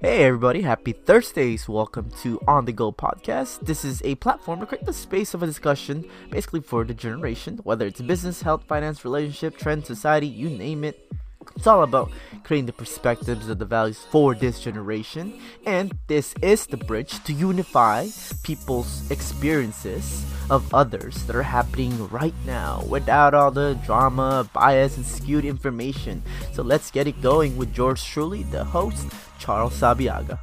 Hey everybody, happy Thursdays. Welcome to On the Go podcast. This is a platform to create the space of a discussion basically for the generation, whether it's business, health, finance, relationship, trend, society, you name it. It's all about creating the perspectives of the values for this generation, and this is the bridge to unify people's experiences of others that are happening right now without all the drama, bias, and skewed information. So let's get it going with George truly, the host, Charles Sabiaga.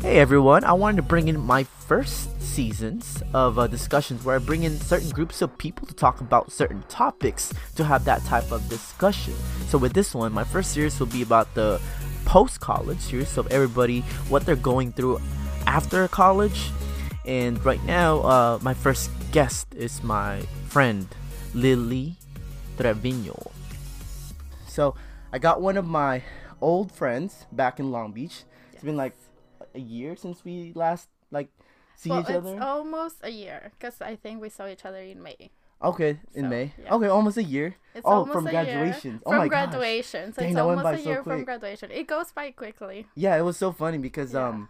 Hey everyone, I wanted to bring in my first seasons of uh, discussions where I bring in certain groups of people to talk about certain topics to have that type of discussion. So with this one, my first series will be about the post college series of everybody, what they're going through after college. And right now, uh, my first guest is my friend Lily Treviño. So I got one of my old friends back in Long Beach. It's been like a year since we last like see well, each other. it's almost a year because I think we saw each other in May. okay, in so, May. yeah. Okay, almost a year. It's oh, almost from a year graduation. oh from my gosh. graduation, so Dang, it's almost a so year from graduation. It goes by quickly. Yeah, it was so funny because Yeah. um,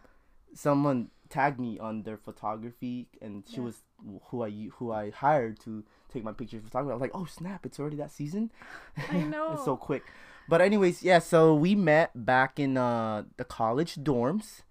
someone tagged me on their photography, and she Yeah. was who I who I hired to take my pictures of photography. I was like, oh snap, it's already that season. I know. it's so quick. But anyways, yeah. So we met back in uh the college dorms.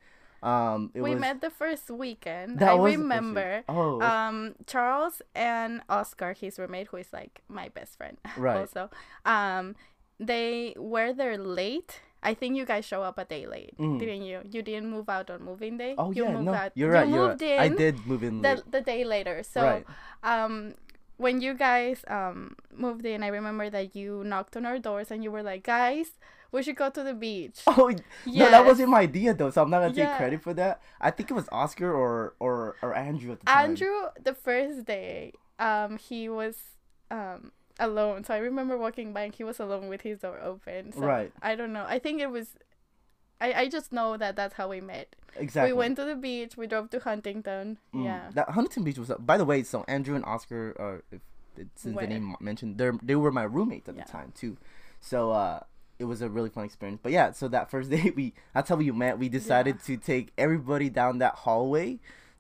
Um, it we was, met the first weekend. That I remember. Oh, Um, Charles and Oscar, his roommate, who is like my best friend, Right. Also, um, they were there late. I think you guys show up a day late, Mhm. didn't you? You didn't move out on moving day. oh you yeah, moved no, out. you're you right. You're moved right. I did move in the the day later. So right. um when you guys um moved in i remember that you knocked on our doors and you were like guys we should go to the beach Oh no, that wasn't my idea though, so I'm not gonna take credit for that. I think it was Oscar or or or Andrew at the time. andrew the first day um he was um alone so i remember walking by and he was alone with his door open so Right. i don't know i think it was I, I just know that that's how we met. Exactly. We went to the beach. We drove to Huntington. Mm, Yeah. That Huntington Beach was. By the way, so Andrew and Oscar, uh, if it's since the name mentioned, they they were my roommates at Yeah. the time too. So uh, it was a really fun experience. But yeah, so that first day we that's how we met. We decided to take everybody down that hallway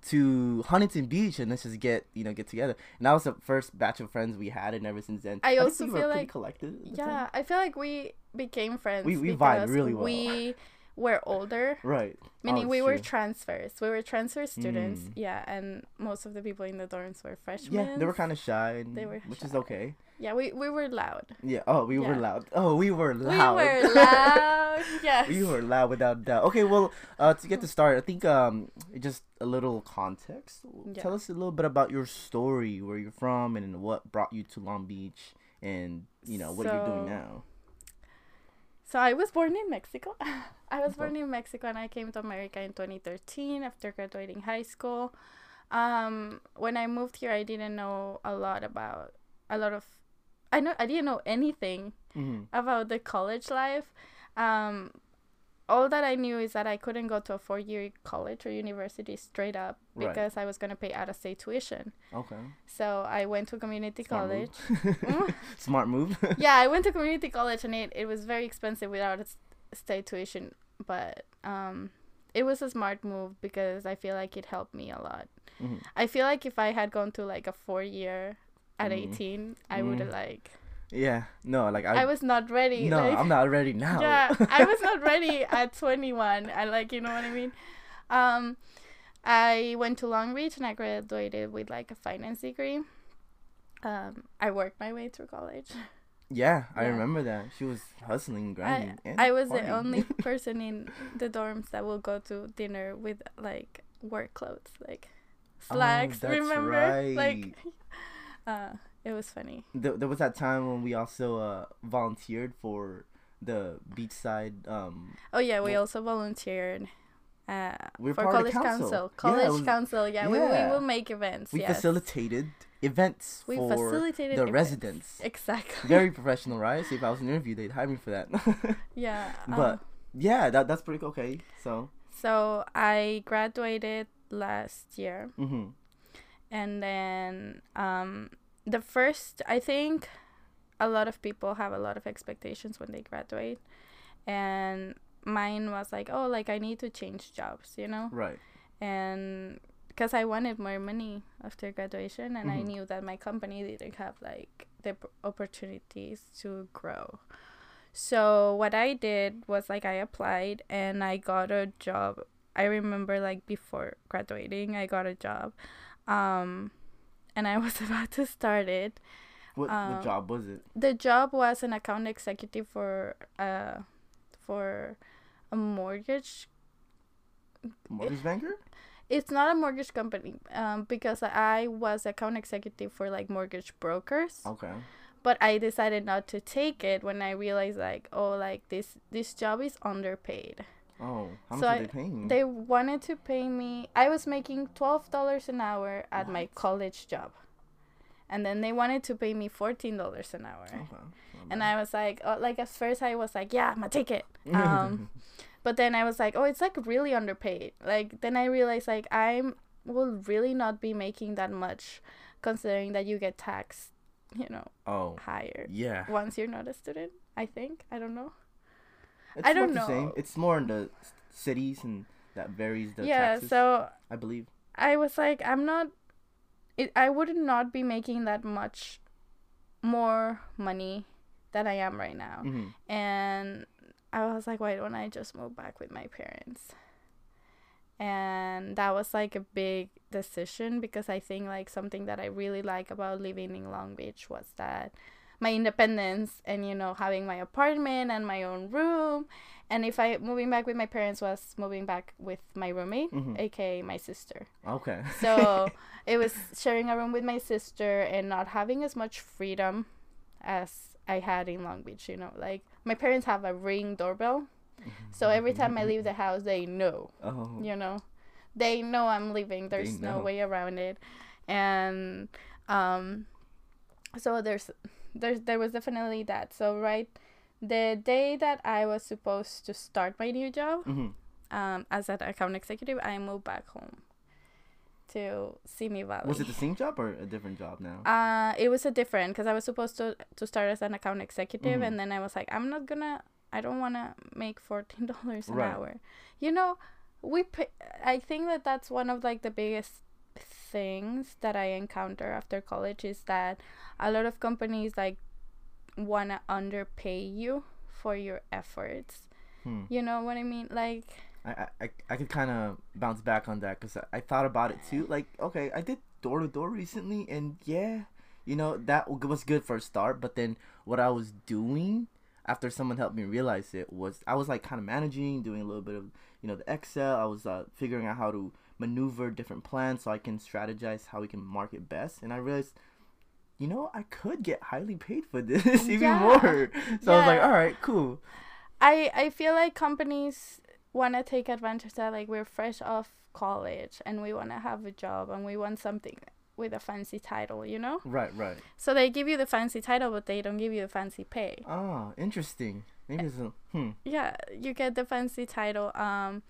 to Huntington Beach and let's just get you know get together. And that was the first batch of friends we had, and ever since then, I think also we feel like- collected. the time. Yeah, I feel like we became friends. We- we vibe really well. We were older. Right. Meaning Oh, we it's were transfers. We were transfer students. Mm. Yeah, and most of the people in the dorms were freshmen. Yeah, they were kind of shy, and, They were which is okay. Yeah, we, we were loud. Yeah. Oh, we were loud. Oh, we were loud. We were loud. yes. We were loud without a doubt. Okay, well, uh, to get to start, I think um, just a little context. Yeah. Tell us a little bit about your story, where you're from, and what brought you to Long Beach, and you know what you're doing now. So I was born in Mexico. I was born in Mexico and I came to America in 2013 after graduating high school. Um, when I moved here, I didn't know a lot about a lot of. I know I didn't know anything hmm about the college life. Um, all that I knew is that I couldn't go to a four-year college or university straight up Right. because I was gonna pay out-of-state tuition. Okay. So I went to community Smart college. move. Mm. Smart move. yeah, I went to community college and it, it was very expensive without a state tuition, but um, it was a smart move because I feel like it helped me a lot. Mhm. I feel like if I had gone to like a four year at Mm. 18, I would have Mm. like Yeah. No, like I. I, was not ready. no, like, I'm not ready now. yeah, I was not ready at 21. I like, you know what I mean? Um, I went to Long Beach and I graduated with like a finance degree. Um, I worked my way through college. Yeah, I remember that. She was hustling, I, grinding. and I was the only person in the dorms that will go to dinner with like work clothes, like slacks. Oh, remember? Like, uh, it was funny. There, there was that time when we also uh, volunteered for the beachside. Um, Oh yeah, we Well- also volunteered. Uh, We're for part of the college council. council, Yeah, college was- council. Yeah, we, yeah. we will make events. we yes. facilitated events We for facilitated the events. residents. Exactly. Very professional, right? See, if I was in an interview, they'd hire me for that. yeah. but um, yeah, that that's pretty cool. okay. So, so I graduated last year, hmm and then um, the first I think a lot of people have a lot of expectations when they graduate, and mine was like, oh, like I need to change jobs, you know, Right. and because I wanted more money after graduation, and I Mhm. knew that my company didn't have like the p- opportunities to grow. So what I did was like I applied and I got a job. I remember like before graduating, I got a job, um, and I was about to start it. What Um, what job was it? The job was an account executive for uh, for a mortgage Mortgage banker? it's not a mortgage company um, because I was account executive for like mortgage brokers. Okay. But I decided not to take it when I realized like oh like this this job is underpaid. Oh, how much So are I- they paying? They wanted to pay me. I was making twelve dollars an hour at my college job, and then they wanted to pay me fourteen dollars an hour. okay. And I was like, oh, like at first I was like, yeah, I'm gonna take it. Um, but then I was like, oh, it's like really underpaid. Like then I realized like I'm will really not be making that much, considering that you get taxed, you know, oh, higher yeah. once you're not a student. I think I don't know. It's I don't know. the same. It's more in the cities and that varies the yeah, taxes, so I believe. I was like, I'm not. It, I would not be making that much more money than I am right now. hmm And I was like, why don't I just move back with my parents? And that was like a big decision because I think like something that I really like about living in Long Beach was that my independence and you know having my apartment and my own room and if I moving back with my parents was moving back with my roommate Mhm. aka my sister Okay. so it was sharing a room with my sister and not having as much freedom as I had in Long Beach, you know. Like my parents have a ring doorbell. So every time I leave the house they know, oh. you know. They know I'm leaving. There's no way around it. And um so there's there's there was definitely that. So right the day that I was supposed to start my new job, hmm um, as an account executive, I moved back home to Simi Valley. Was it the same job or a different job now? Uh, it was a different because I was supposed to to start as an account executive, Mhm. and then I was like, I'm not gonna, I don't wanna make fourteen dollars an Right. hour. You know, we pay. I think that that's one of like the biggest things that I encounter after college is that a lot of companies like wanna underpay you for your efforts. Hmm. You know what I mean? Like. I, I, I- could kind of bounce back on that because I, I thought about it too. Like, okay, I did door to door recently, and yeah, you know, that was good for a start. But then what I was doing after someone helped me realize it was I was like kind of managing, doing a little bit of, you know, the Excel. I was uh, figuring out how to maneuver different plans so I can strategize how we can market best. And I realized, you know, I could get highly paid for this even Yeah. more. So I was like, all right, cool. I I feel like companies want to take advantage that like we're fresh off college and we want to have a job and we want something with a fancy title, you know? Right, right. So they give you the fancy title but they don't give you the fancy pay. Ah, interesting. Maybe it's a, hmm. Yeah, you get the fancy title um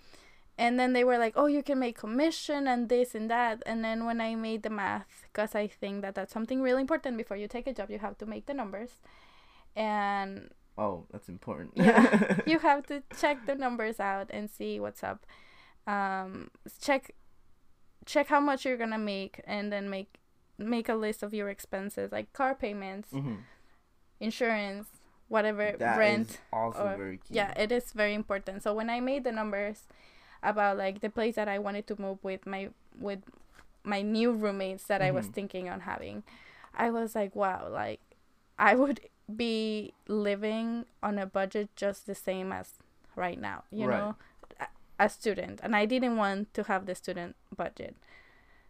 and then they were like, "Oh, you can make commission and this and that." And then when I made the math cuz I think that that's something really important before you take a job, you have to make the numbers. And Oh, that's important. Yeah. you have to check the numbers out and see what's up. Um, check check how much you're gonna make, and then make make a list of your expenses like car payments, hmm insurance, whatever, That rent. is also or- very key. Yeah, it is very important. So when I made the numbers about like the place that I wanted to move with my with my new roommates that I was Mhm. thinking on having, I was like, wow, like I would be living on a budget just the same as right now, you Right. know, a, a student, and I didn't want to have the student budget.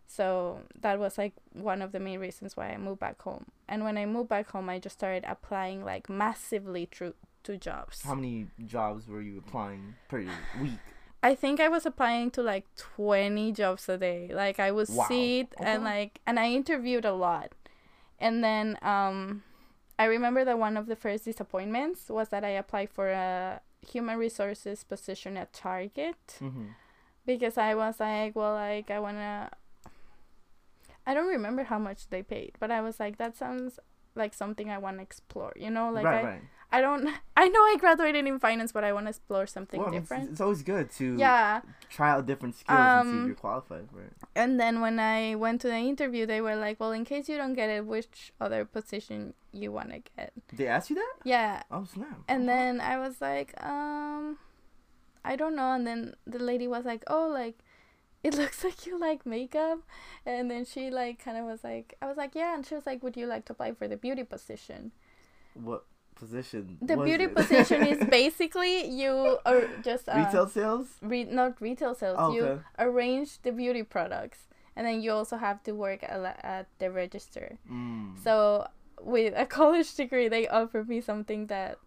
So that was like one of the main reasons why I moved back home. And when I moved back home, I just started applying like massively to to jobs. How many jobs were you applying per week? I think I was applying to like 20 jobs a day. Like I would Wow. see it and like and I interviewed a lot. And then um I remember that one of the first disappointments was that I applied for a human resources position at Target Mm-hmm. because I was like, well, like I want to I don't remember how much they paid, but I was like that sounds like something I want to explore, you know? Like right, I right. I don't. I know I graduated in finance, but I want to explore something Well, different. it's, it's always good to yeah. try out different skills and see if Um, you're qualified for it. And then when I went to the interview, they were like, "Well, in case you don't get it, which other position you want to get?" They asked you that? Yeah. Oh snap! And then I was like, um, I don't know. And then the lady was like, oh, like, it looks like you like makeup. And then she like kind of was like, I was like, yeah. And she was like, would you like to apply for the beauty position? what position? The beauty it? position is basically you are just uh, retail sales. re- not retail sales. Oh, You arrange the beauty products, and then you also have to work at, at the register. Mm. So with a college degree, they offered me something that.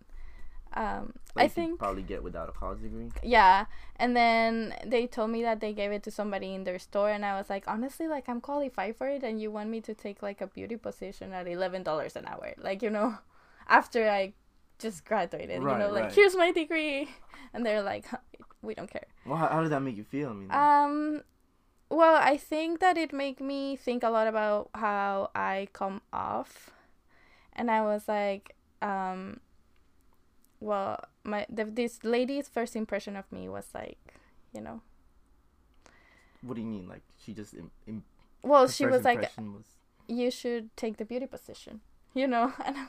Um, Like I you think probably get without a college degree. yeah and then they told me that they gave it to somebody in their store and i was like honestly like i'm qualified for it and you want me to take like a beauty position at $11 an hour like you know after i just graduated you know like right. here's my degree and they're like we don't care Well, how, how did that make you feel? I mean, um well i think that it made me think a lot about how i come off and i was like um well my the, this lady's first impression of me was like you know what do you mean? Like she just im- im- well she was like was you should take the beauty position you know and I'm,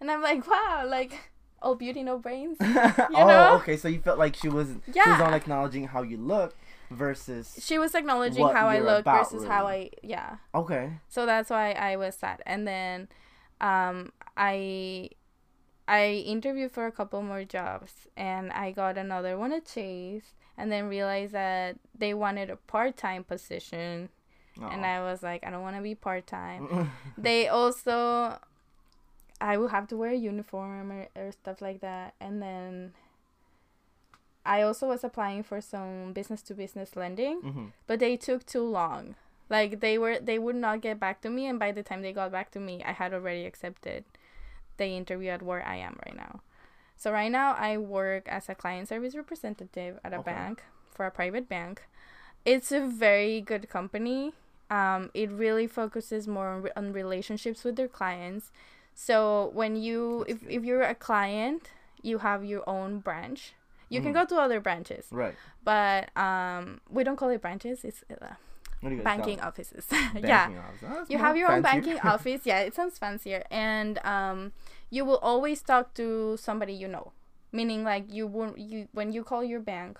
and I'm like wow like all beauty no brains oh, know? okay. So you felt like she was yeah. she was on acknowledging how you look versus she was acknowledging how i look about, versus how i yeah okay. so that's why i was sad and then um i i interviewed for a couple more jobs and i got another one at chase and then realized that they wanted a part-time position and i was like i don't want to be part-time they also i will have to wear a uniform or, or stuff like that. And then i also was applying for some business to business lending hmm but they took too long. Like they were they would not get back to me and by the time they got back to me i had already accepted the interview at where i am right now. So right now i work as a client service representative at a Okay. bank for a private bank. It's a very good company. Um, it really focuses more on, re- on relationships with their clients so when you if, if you're a client you have your own branch you can Mhm. go to other branches Right. but um we don't call it branches it's uh, banking call offices it? yeah office. Oh, you have your own banking office yeah it sounds fancier and um you will always talk to somebody you know meaning like you won't you when you call your bank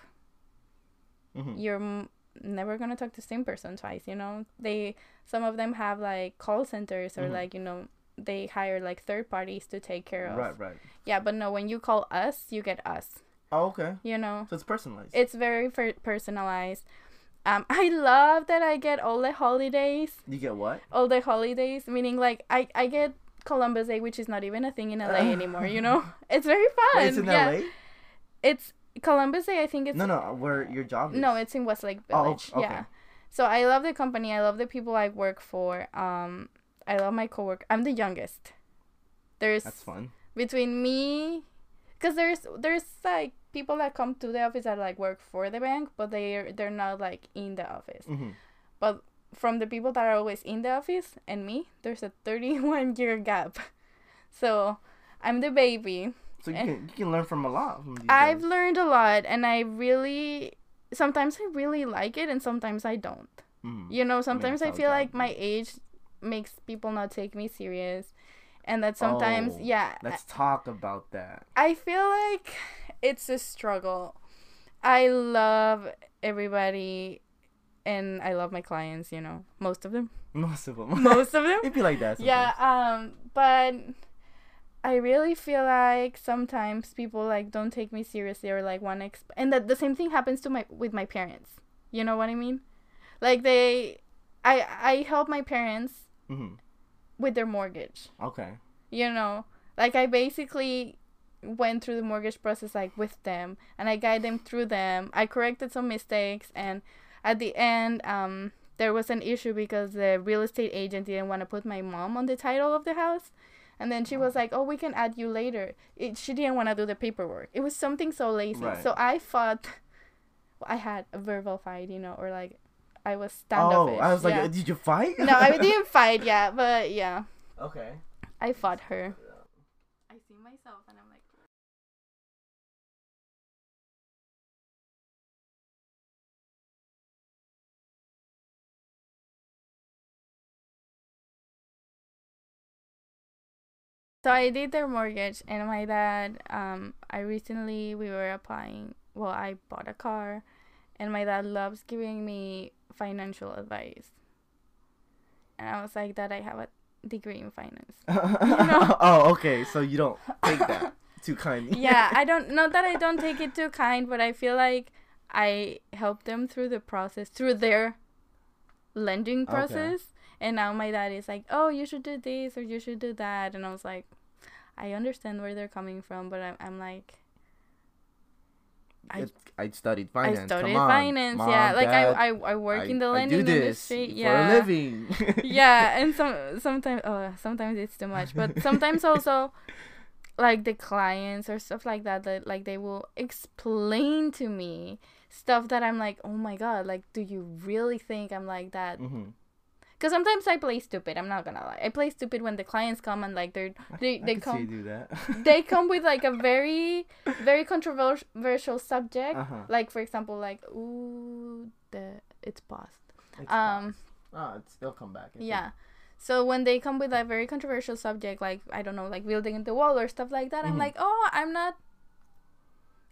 Mhm. you're m- never gonna talk to the same person twice you know they some of them have like call centers or Mhm. like you know they hire like third parties to take care of Right. Right. yeah but no when you call us you get us Oh, okay. you know So it's personalized. it's very per- personalized um i love that i get all the holidays you get what? all the holidays meaning like i i get columbus day which is not even a thing in la anymore you know it's very fun Wait, it's in yeah LA. it's columbus day i think it's No, no. Where your job is? no it's in westlake Oh, village okay. yeah so i love the company i love the people i work for um i love my coworker i'm the youngest there's That's fun. between me because there's there's like people that come to the office that like work for the bank but they're they're not like in the office hmm but from the people that are always in the office and me there's a 31 year gap so i'm the baby So you can you can learn from a lot. From i've guys. learned a lot and i really sometimes i really like it and sometimes i don't Mhm. you know sometimes i, that's how feel like my age makes people not take me serious and that sometimes Oh, yeah Let's talk about that. I feel like it's a struggle. I love everybody and I love my clients, you know, most of them. Most of them. Most of them. It'd be like that. Sometimes. yeah, um but I really feel like sometimes people like don't take me seriously or like want to exp- and that the same thing happens to my with my parents. You know what I mean? Like they I I help my parents hmm with their mortgage. Okay. you know like i basically went through the mortgage process like with them and i guide them through them. I corrected some mistakes and at the end um there was an issue because the real estate agent didn't want to put my mom on the title of the house. And then she was like oh we can add you later. It, she didn't want to do the paperwork. It was something so lazy. Right. so i fought i had a verbal fight you know or like I was standoffish. Oh, I was like, yeah. did you fight? no, I didn't fight Yeah, but yeah. Okay. I fought her. I see myself and I'm like. So I did their mortgage, and my dad. Um, I recently we were applying. Well, I bought a car, and my dad loves giving me financial advice. And I was like, Dad, I have a degree in finance. oh, okay. So you don't take that too kindly. yeah, I don't. Not that I don't take it too kind, but I feel like I help them through the process, through their lending process. Okay. And now my dad is like, "Oh, you should do this or you should do that," and I was like, I understand where they're coming from, but I'm, I'm like, I, I studied finance. I studied on, finance. Mom, yeah, like Dad, I, I I work I, in the lending industry. yeah, for a living. yeah, and some sometimes oh sometimes it's too much, but sometimes also like the clients or stuff like that that like they will explain to me stuff that I'm like, oh my god, like do you really think I'm like that? Mm-hmm. Because sometimes I play stupid. I'm not gonna lie. I play stupid when the clients come and like they're they they come do that. they come with like a very very controversial subject. Uh-huh. Like for example, like ooh, the it's paused. It's um, paused. oh, it's, they'll come back. yeah. So when they come with a very controversial subject, like I don't know, like building the wall or stuff like that, mm-hmm. I'm like, oh, I'm not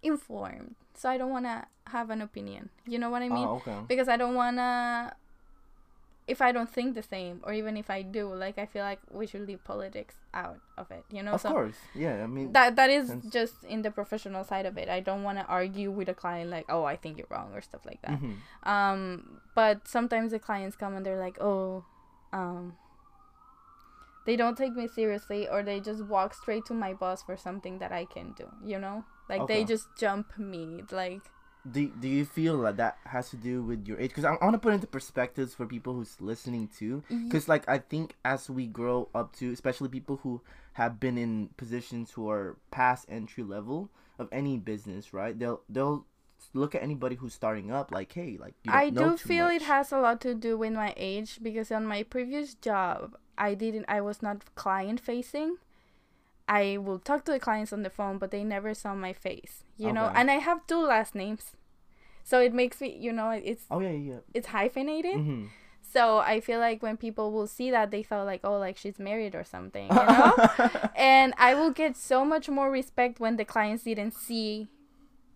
informed, so I don't wanna have an opinion. You know what I mean? Oh, okay. Because I don't wanna if I don't think the same, or even if I do, like I feel like we should leave politics out of it. You know, of so course, yeah. I mean, that that is just in the professional side of it. I don't want to argue with a client like, oh, I think you're wrong or stuff like that. Mm-hmm. Um, but sometimes the clients come and they're like, oh, um, they don't take me seriously, or they just walk straight to my boss for something that I can do. You know, like okay. they just jump me, like do, do you feel that that has to do with your age? Because I, I want to put into perspectives for people who's listening too. Mm-hmm. Because like i think as we grow up to especially people who have been in positions who are past entry level of any business right? They'll they'll look at anybody who's starting up like hey like i do feel much. it has a lot to do with my age because on my previous job i didn't i was not client facing I will talk to the clients on the phone, but they never saw my face, you okay. know. And I have two last names, so it makes me, you know, it's oh yeah yeah it's hyphenated. Mm-hmm. So I feel like when people will see that, they felt like, oh, like she's married or something, you know. and I will get so much more respect when the clients didn't see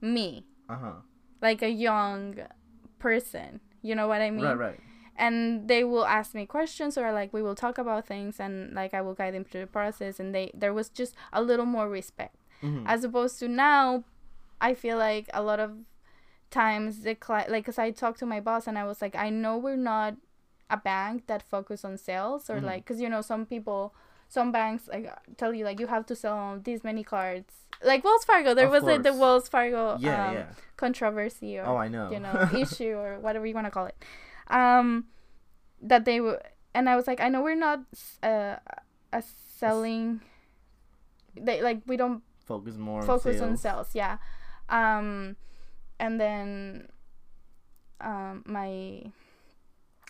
me, uh-huh. like a young person. You know what I mean? Right, right. And they will ask me questions, or like we will talk about things, and like I will guide them through the process. And they there was just a little more respect, mm-hmm. as opposed to now. I feel like a lot of times the client like because i talked to my boss and i was like i know we're not a bank that focus on sales or mm-hmm. like because you know some people some banks like tell you like you have to sell these many cards like wells fargo there of was like the wells fargo yeah, um, yeah. controversy or oh i know you know issue or whatever you want to call it um that they were and i was like i know we're not uh a selling they like we don't focus more focus on sales, on sales yeah um and then um, my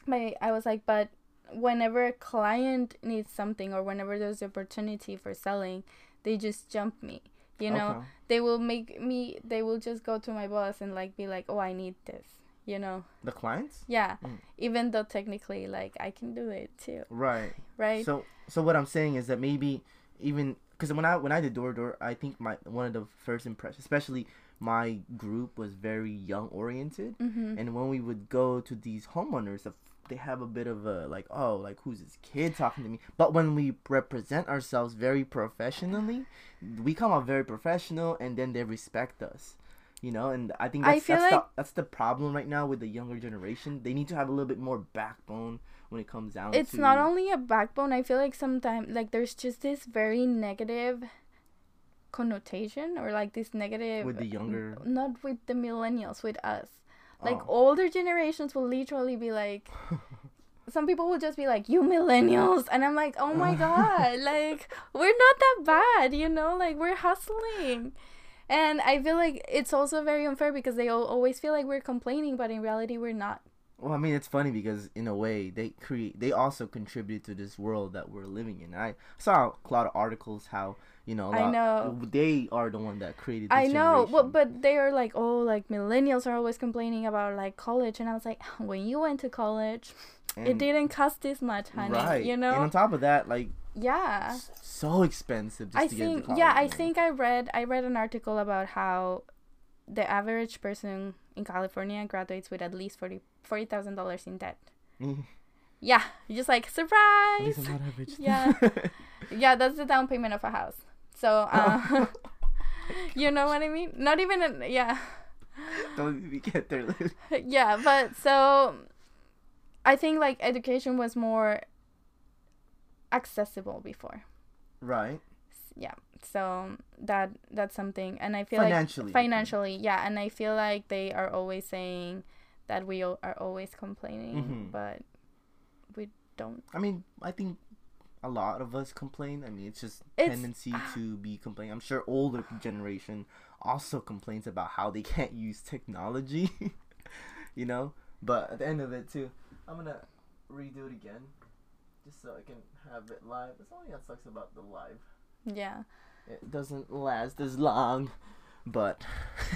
my I was like, but whenever a client needs something or whenever there's opportunity for selling, they just jump me. You know, okay. they will make me. They will just go to my boss and like be like, "Oh, I need this." You know. The clients. Yeah, mm. even though technically, like, I can do it too. Right. Right. So, so what I'm saying is that maybe even because when I when I did door door, I think my one of the first impressions, especially my group was very young oriented mm-hmm. and when we would go to these homeowners they have a bit of a like oh like who's this kid talking to me but when we represent ourselves very professionally we come out very professional and then they respect us you know and i think that's, I feel that's, like the, that's the problem right now with the younger generation. They need to have a little bit more backbone when it comes down it's to... not only a backbone i feel like sometimes like there's just this very negative connotation or like this negative with the younger not with the millennials with us. Like oh. older generations will literally be like some people will just be like you millennials and i'm like oh my god like we're not that bad you know like we're hustling and i feel like it's also very unfair because they always feel like we're complaining but in reality we're not well, I mean, it's funny because in a way they create, they also contribute to this world that we're living in. I saw a lot of articles how you know, I know they are the one that created. I know, well, but they are like, oh, like millennials are always complaining about like college, and I was like, when you went to college, and it didn't cost this much, honey. Right. You know. And on top of that, like yeah. So expensive just I to get into think yeah, I think I read I read an article about how the average person in California graduates with at least forty forty thousand dollars in debt. Mm. Yeah, just like surprise. least I'm not average. Yeah. yeah, that's the down payment of a house. So, uh, you know what I mean? Not even a, yeah, Don't even get there. yeah. But so, I think like education was more accessible before. right. Yeah. So that that's something, and I feel Financially. like financially, yeah, and I feel like they are always saying that we o- are always complaining, Mhm. but we don't. I mean, I think a lot of us complain. I mean, it's just It's- tendency to be complaining. I'm sure older generation also complains about how they can't use technology. you know, but at the end of it too, I'm gonna redo it again, just so I can have it live. That's only that sucks about the live. Yeah. It doesn't last as long, but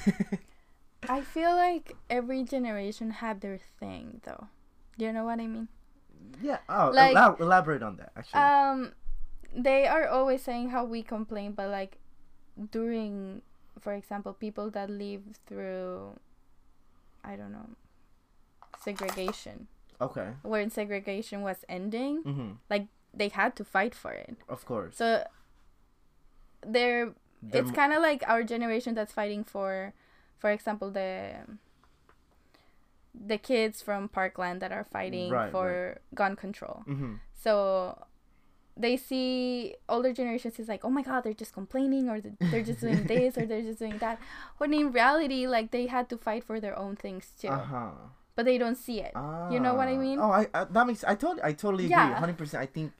I feel like every generation had their thing, though. You know what I mean? yeah. Oh, Like- elab- elaborate on that. Actually, Um, they are always saying how we complain, but like during, for example, people that live through, I don't know, segregation, okay. when segregation was ending, Mm-hmm. they had to fight for it. Of course. So they're They're it's kind of like our generation that's fighting for for example the the kids from parkland that are fighting Right, for gun control Mhm. so they see older generations is like oh my god they're just complaining or they're just doing this or they're just doing that when in reality like they had to fight for their own things too Uh-huh. But they don't see it You know what I Ah. mean? Oh, I, I that makes I totally I totally agree. Yeah. Hundred percent. I think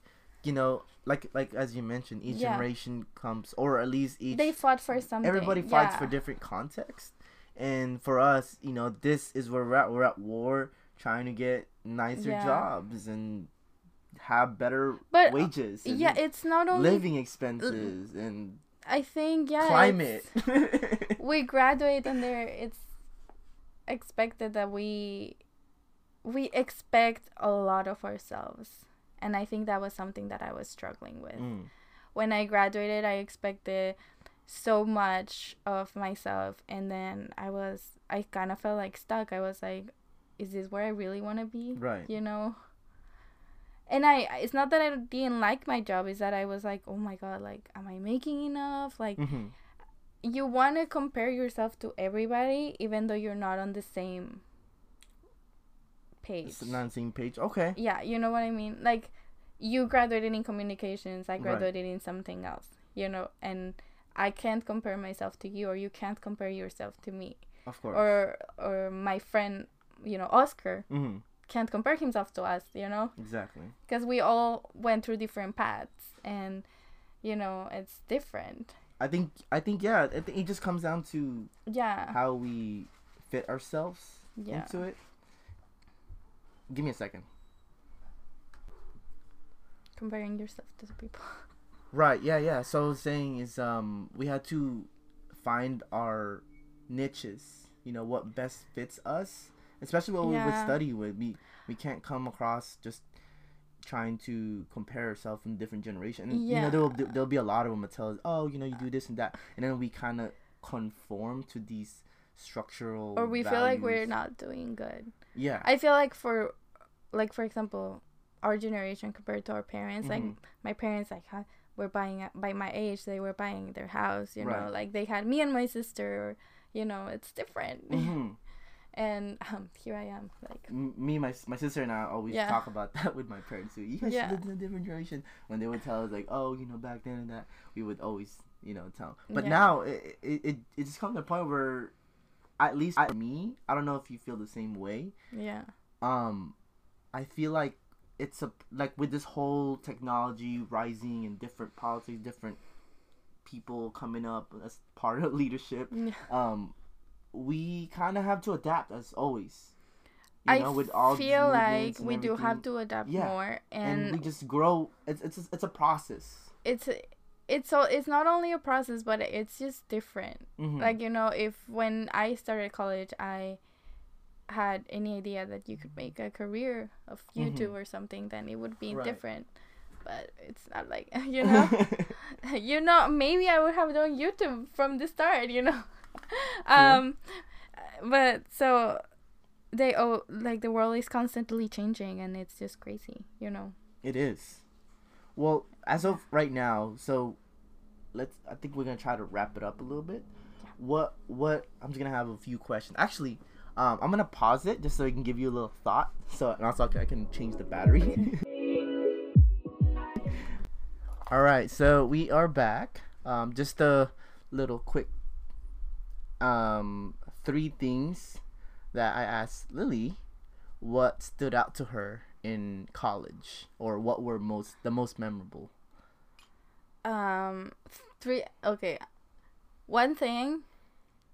you know, like like as you mentioned, each Yeah. generation comes, or at least each they fought for something everybody fights yeah. for different context. And for us, you know, this is where we're at. We're at war, trying to get nicer jobs and have better But, wages. yeah it's not only living expenses and i think yeah climate. we graduate and there it's expected that we we expect a lot of ourselves. And i think that was something that i was struggling with. Mm, when i graduated i expected so much of myself. And then i was i kind of felt like stuck. I was like is this where i really want to be? Right. you know? And i it's not that i didn't like my job. It's that i was like oh my god like am i making enough? Like hmm you want to compare yourself to everybody even though you're not on the same page It's not the same page. Okay. yeah you know what i mean like you graduated in communications i Right. graduated in something else you know and i can't compare myself to you or you can't compare yourself to me Of course. or or my friend you know oscar hmm can't compare himself to us you know Exactly. because we all went through different paths and you know it's different I think I think yeah, I think it just comes down to yeah how we fit ourselves yeah into it. Give me a second. comparing yourself to the people Right, yeah, yeah. So I was saying is um we had to find our niches, you know, what best fits us. Especially what we would study with. We we can't come across just trying to compare ourselves from different generations. And, You know, there'll there'll be a lot of them that tell us, oh, you know, you do this and that, and then we kind of conform to these structural. or we feel like we're not doing good Yeah. i feel like for like for example our generation compared to our parents like Mhm. my parents like ha- were buying by my age they were buying their house you know like they had me and my sister you know it's different hmm and um here i am like M- me, my my sister and I always Yeah. talk about that with my parents too. You guys Yeah. lived in a different generation when they would tell us like, oh, you know, back then and that, we would always, you know, tell. But Yeah. now it, it it it just comes to a point where, at least I, me, I don't know if you feel the same way. yeah Um, I feel like it's a like with this whole technology rising and different politics, different people coming up as part of leadership. Yeah. Um, we kind of have to adapt as always. You I know, with all these feel like movements and we do have to adapt Yeah, more and, and, we just grow. It's it's a, it's a process. it's it's so it's not only a process but it's just different Mhm. like you know if when i started college i had any idea that you could make a career of youtube or something then it would be Mm-hmm. Right. different but it's not like you know, you know. Maybe I would have done YouTube from the start, you know. um, but so they oh like the world is constantly changing and it's just crazy, you know. It is. Well, as of right now, so let's. I think we're gonna try to wrap it up a little bit. What what? I'm just gonna have a few questions. Actually, um, I'm gonna pause it just so I can give you a little thought. So and also I can change the battery. All right, so we are back. Um, just a little quick. Um, three things that I asked Lily. What stood out to her in college, or what were most the most memorable? Um, three. Okay, one thing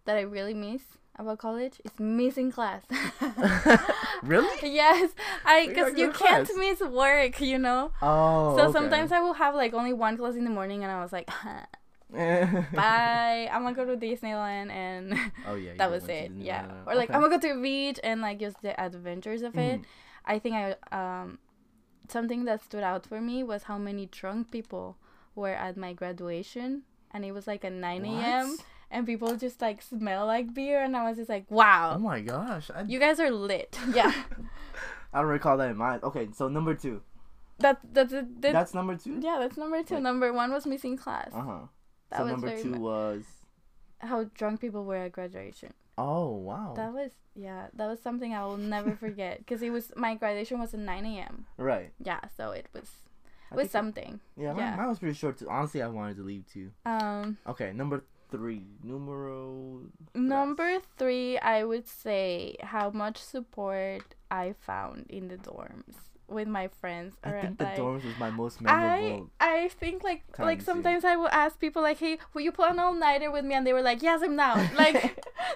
that I really miss about college is missing class. Really? yes, I because you can't class. miss work, you know. Oh. so okay. sometimes I will have like only one class in the morning, and I was like, bye. I'm gonna go to Disneyland, and oh yeah. that was it. Yeah, or like Okay. I'm gonna go to the beach and like just the adventures of it. Mhm. I think I um something that stood out for me was how many drunk people were at my graduation, and it was like at 9 a.m. And people just like smell like beer, and I was just like, wow, Oh my gosh. I, you guys are lit. Yeah, I don't recall that in mind. Okay, so number two. that that's it. That, That's number two. yeah, that's number two. Wait. Number one was missing class. Uh huh. That So was number very two was. how drunk people were at graduation. Oh wow. That was yeah, that was something I will never forget because it was my graduation was at 9 a.m. right. Yeah, so it was I was something. Yeah, mine, yeah. mine was pretty short too. Honestly, I wanted to leave too. Um, Okay, number three. Numero. number three, I would say how much support I found in the dorms with my friends. I think the like, dorms was my most memorable. I I think like like sometimes I will ask people like, hey, will you pull an all nighter with me? And they were like, yes, I'm down. Like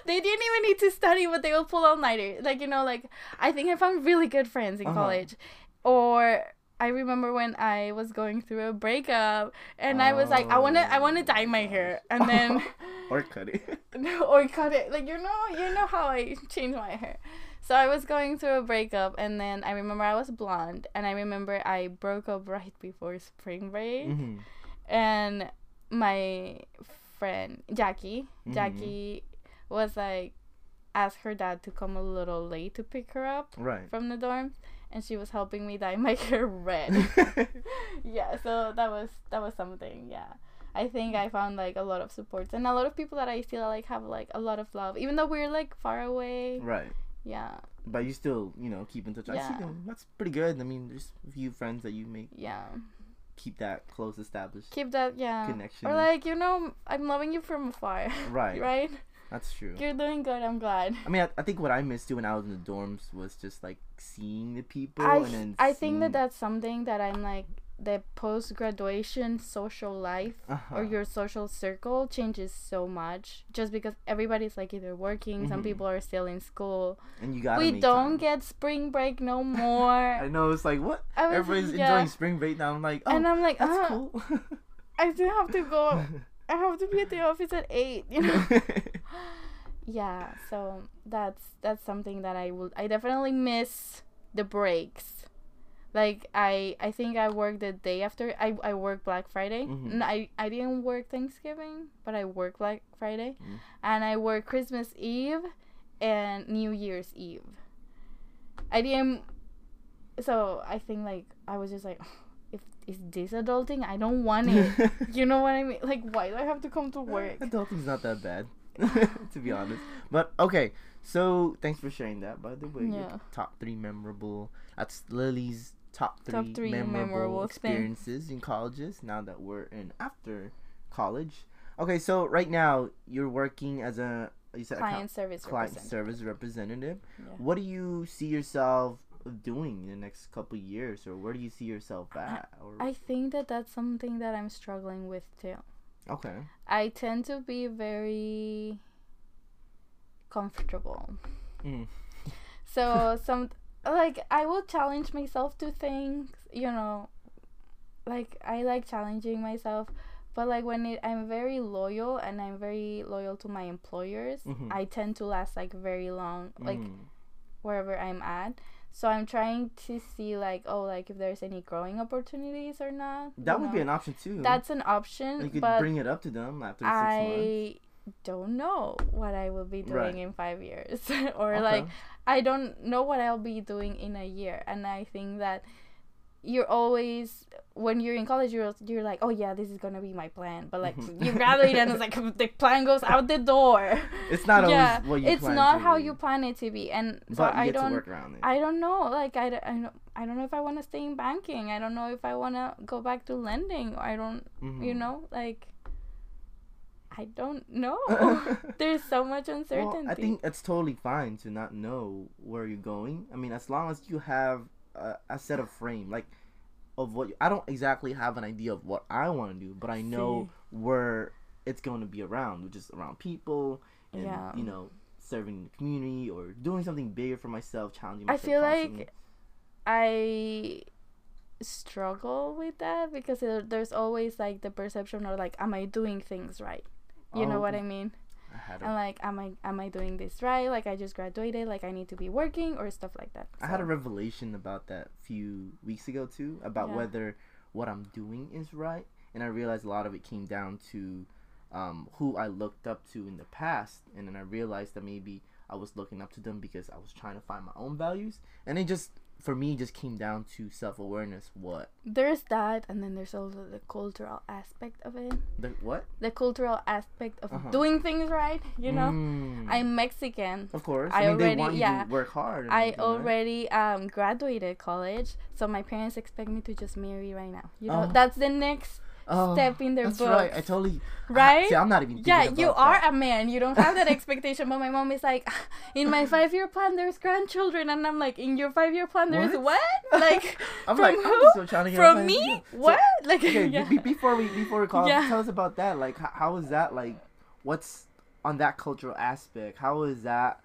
they didn't even need to study, but they will pull all nighter. Like you know, like I think I found really good friends in Uh-huh. college, or. I remember when I was going through a breakup, and I was like, I wanna, I wanna Oh, dye my hair, and then, or cut it. or cut it. Like you know, you know how I change my hair. So I was going through a breakup, and then I remember I was blonde, and I remember I broke up right before spring break hmm and my friend Jackie, Mhm. Jackie was like asked her dad to come a little late to pick her up Right. from the dorm, and she was helping me dye my hair red. yeah, so that was that was something. Yeah. I think I found like a lot of supports and a lot of people that I feel like have like a lot of love, even though we're like far away. right. Yeah, But you still, you know, keep in touch. I see them. That's pretty good. I mean, there's a few friends that you make yeah. keep that close established Keep that, yeah. connection. Or like you know, I'm loving you from afar. Right. right. That's true. You're doing good. I'm glad. I mean, I, I think what I missed too when I was in the dorms was just like seeing the people I, and then I think that that's something that I'm like the post graduation social life Uh-huh. or your social circle changes so much just because everybody's like either working, some Mhm. people are still in school. and you gotta we don't time. get spring break no more. I know it's like what was- everybody's yeah. enjoying spring break now. I'm like, oh, and I'm like, that's uh, cool. I still have to go. I have to be at the office at eight. You know. yeah. So that's that's something that I will. I definitely miss the breaks. Like I, I think I worked the day after I, I worked Black Friday. Mhm. I didn't work Thanksgiving, but I worked Black Friday, Mm. and I worked Christmas Eve, and New Year's Eve. I didn't. So I think like I was just like, if is this adulting? I don't want it. you know what I mean? Like why do I have to come to work? Adulting's not that bad, to be honest. But okay, so thanks for sharing that. By the way, Yeah. top three memorable. That's Lily's top three, Top three memorable, memorable experiences in colleges. Now that we're in after college. Okay, so right now you're working as a you said account- Client service client representative. service representative. Yeah. What do you see yourself doing in the next couple years, or where do you see yourself at? Or I think that that's something that I'm struggling with too. okay, I tend to be very comfortable. Mm. So some like I will challenge myself to things, you know. Like I like challenging myself, but like when it, I'm very loyal and I'm very loyal to my employers, Mhm. I tend to last like very long, like Mm. wherever I'm at. So I'm trying to see like oh like if there's any growing opportunities or not. That would be an option too. That's an option, you could bring it up to them after six months. I don't know what I will be doing Right. in five years, or Okay. like I don't know what I'll be doing in a year. And I think that you're always when you're in college, you're you're like, oh yeah, this is gonna be my plan. But like you graduate and it's like the plan goes out the door. It's not yeah, always what you it's not how be, you plan it to be. And so But I don't. work around it. I don't know. Like I, don't- I don't I don't know if I want to stay in banking. I don't know if I want to go back to lending. I don't. You Mhm. know, like I don't know. There's so much uncertainty. Well, I think it's totally fine to not know where you're going. I mean, as long as you have a, a set of frame, like of what I don't exactly have an idea of what I want to do, but I know where it's going to be around, which is around people and Yeah. you know serving the community or doing something bigger for myself, challenging I myself. feel like. I struggle with that because there- there's always like the perception of like, am I doing things right? You know Oh, what I mean? I had And like, am I am I doing this right? Like, I just graduated. Like, I need to be working or stuff like that. I had a revelation about that a few weeks ago too, about Yeah. whether what I'm doing is right, and I realized a lot of it came down to um, who I looked up to in the past, and then I realized that maybe I was looking up to them because I was trying to find my own values, and it just for me just came down to self awareness. What there's that, and then there's also the cultural aspect of it. the what? The cultural aspect of Uh-huh. doing things right. You know, Mm. I'm Mexican. of course. I I, mean, they already- want you yeah. to work hard. I everything, already um graduated college, so my parents expect me to just marry right now. You know, Oh. that's the next Oh, step in their That's books. right. I totally Right? See, I'm not even. Thinking yeah, you are that. a man. You don't have that expectation. But my mom is like, in my five year plan, there's grandchildren, and I'm like, in your five year plan, there's What? what? Like I'm from like, who? I'm still trying to get from me? So- What? Like okay, yeah. be- before we before we call, Yeah. tell us about that. Like, how, how is that like? What's on that cultural aspect? How is that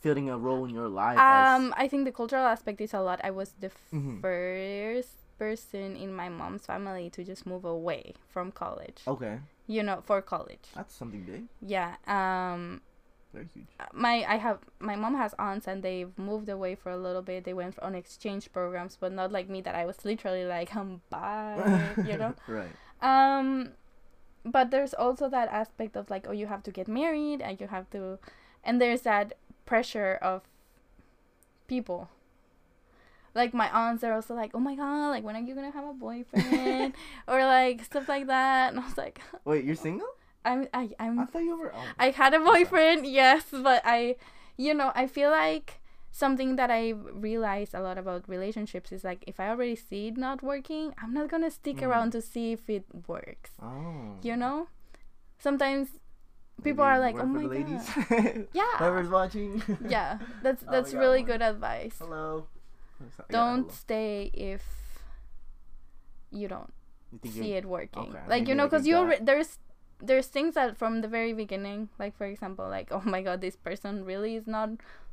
filling a role in your life? as- Um, I think the cultural aspect is a lot. I was the Mhm. first person in my mom's family to just move away from college. okay, You know, for college. that's something big, Yeah. Um, very huge. my I have my mom has aunts and they've moved away for a little bit. They went on exchange programs, but not like me that I was literally like, um, bye, you know. right. Um, but there's also that aspect of like, oh, you have to get married and you have to, and there's that pressure of people. Like my aunts are also like, oh my god, like when are you gonna have a boyfriend or like stuff like that, and I was like, Wait, you're single? I'm I I'm I thought you were. Oh. I had a boyfriend, yes, but I, you know, I feel like something that I realized a lot about relationships is like if I already see it not working, I'm not gonna stick Mm. around to see if it works. oh. You know, sometimes people Maybe are like, "Oh my ladies. god, yeah, Whoever's watching. yeah." That's Oh, that's got really good advice. Hello. Don't stay if you don't You see it working. okay, Like you know, because you gut. alre- there's there's things that from the very beginning, like for example, like oh my god, this person really is not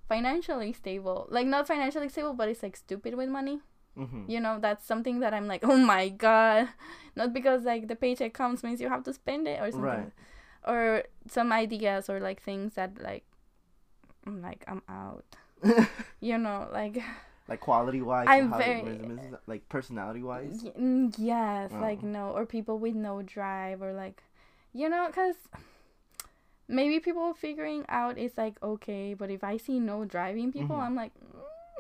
financially stable. Like not financially stable, but it's like stupid with money. Mhm. You know, that's something that I'm like, oh my god, not because like the paycheck comes means you have to spend it or something, Right. or some ideas or like things that like, I'm like I'm out. You know, like like quality wise, I'm very- is, like personality wise. Y- mm, yes like Oh. no or people with no drive or like you know because maybe people figuring out it's like okay but if i see no driving people Mhm. i'm like mm,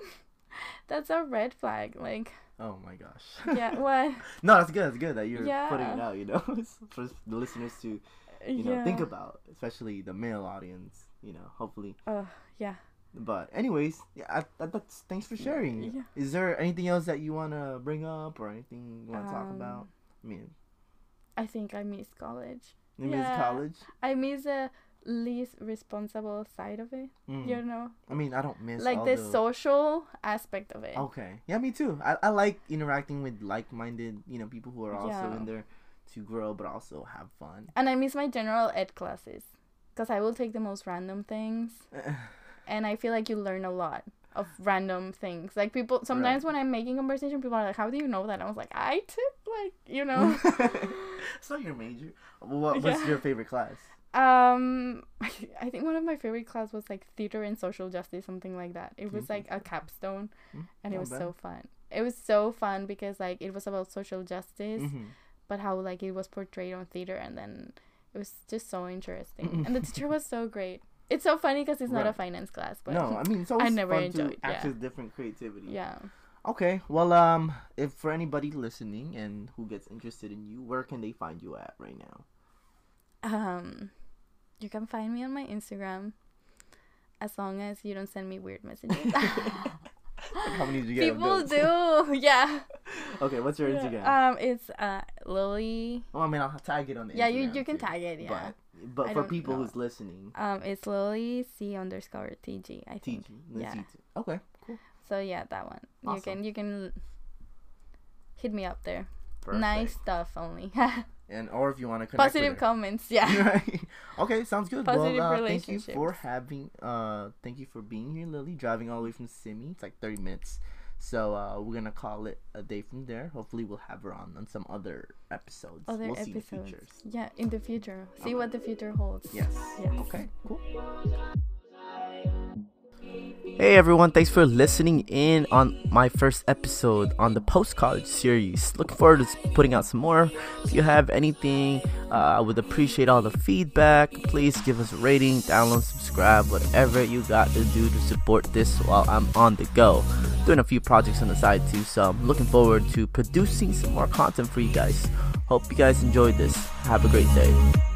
that's a red flag like Oh my gosh. yeah what no, that's good. That's good that you're putting it out. You know, for the listeners to you know yeah think about, especially the male audience. You know, hopefully. oh yeah But anyways, yeah, I, I, that's thanks for sharing. Yeah. Is there anything else that you wanna bring up or anything you wanna talk Um, about? I mean, i think i miss college you miss college. i miss the least responsible side of it Mm. you know I mean, I don't miss like the the social aspect of it Okay. Yeah, me too. I, I like interacting with like minded, you know, people who are also Yeah. in there to grow but also have fun. And I miss my general ed classes because I will take the most random things, and I feel like you learn a lot of random things. Like people sometimes when I'm making conversation, people are like, "How do you know that?" I was like, "I took like you know." it's not your major. What, what's Yeah. your favorite class? Um, I think one of my favorite class was like theater and social justice, something like that. It was like a capstone, Mm, and it was so fun. It was so fun because like it was about social justice, Mhm. but how like it was portrayed on theater, and then it was just so interesting. and the teacher was so great. It's so funny because it's not a finance class, but No, I mean it's always never fun enjoyed, to yeah. access different creativity. yeah. Okay, well, um, if for anybody listening and who gets interested in you, where can they find you at right now? Um, you can find me on my Instagram, as long as you don't send me weird messages. How many did you get? People do, yeah. Okay, what's your Instagram? Um, it's uh Lily. well, I mean, I'll tag it on the Yeah, you you can too. tag it. Yeah. But but I for people know. who's listening, Um, it's Lily C underscore TG. I TG, think. let's Yeah. Okay, cool. So yeah, that one. You can you can hit me up there. Perfect. Nice stuff only. And or if you want to connect Positive comments. Yeah. Okay, sounds good. Positive well, uh, thank you for having uh thank you for being here, Lily. Driving all the way from Simi. It's like thirty minutes. So uh we're gonna call it a day from there. Hopefully we'll have her on on some other episodes. Other we'll see in the episodes. Yeah, in the future. See what the future holds. Yes. Yes. Okay, cool. Hey everyone, thanks for listening in on my first episode on the post college series. Looking forward to putting out some more. If you have anything, uh, I would appreciate all the feedback. Please give us a rating, download, subscribe, whatever you got to do to support this while I'm on the go. Doing a few projects on the side too, so I'm looking forward to producing some more content for you guys. Hope you guys enjoyed this. Have a great day.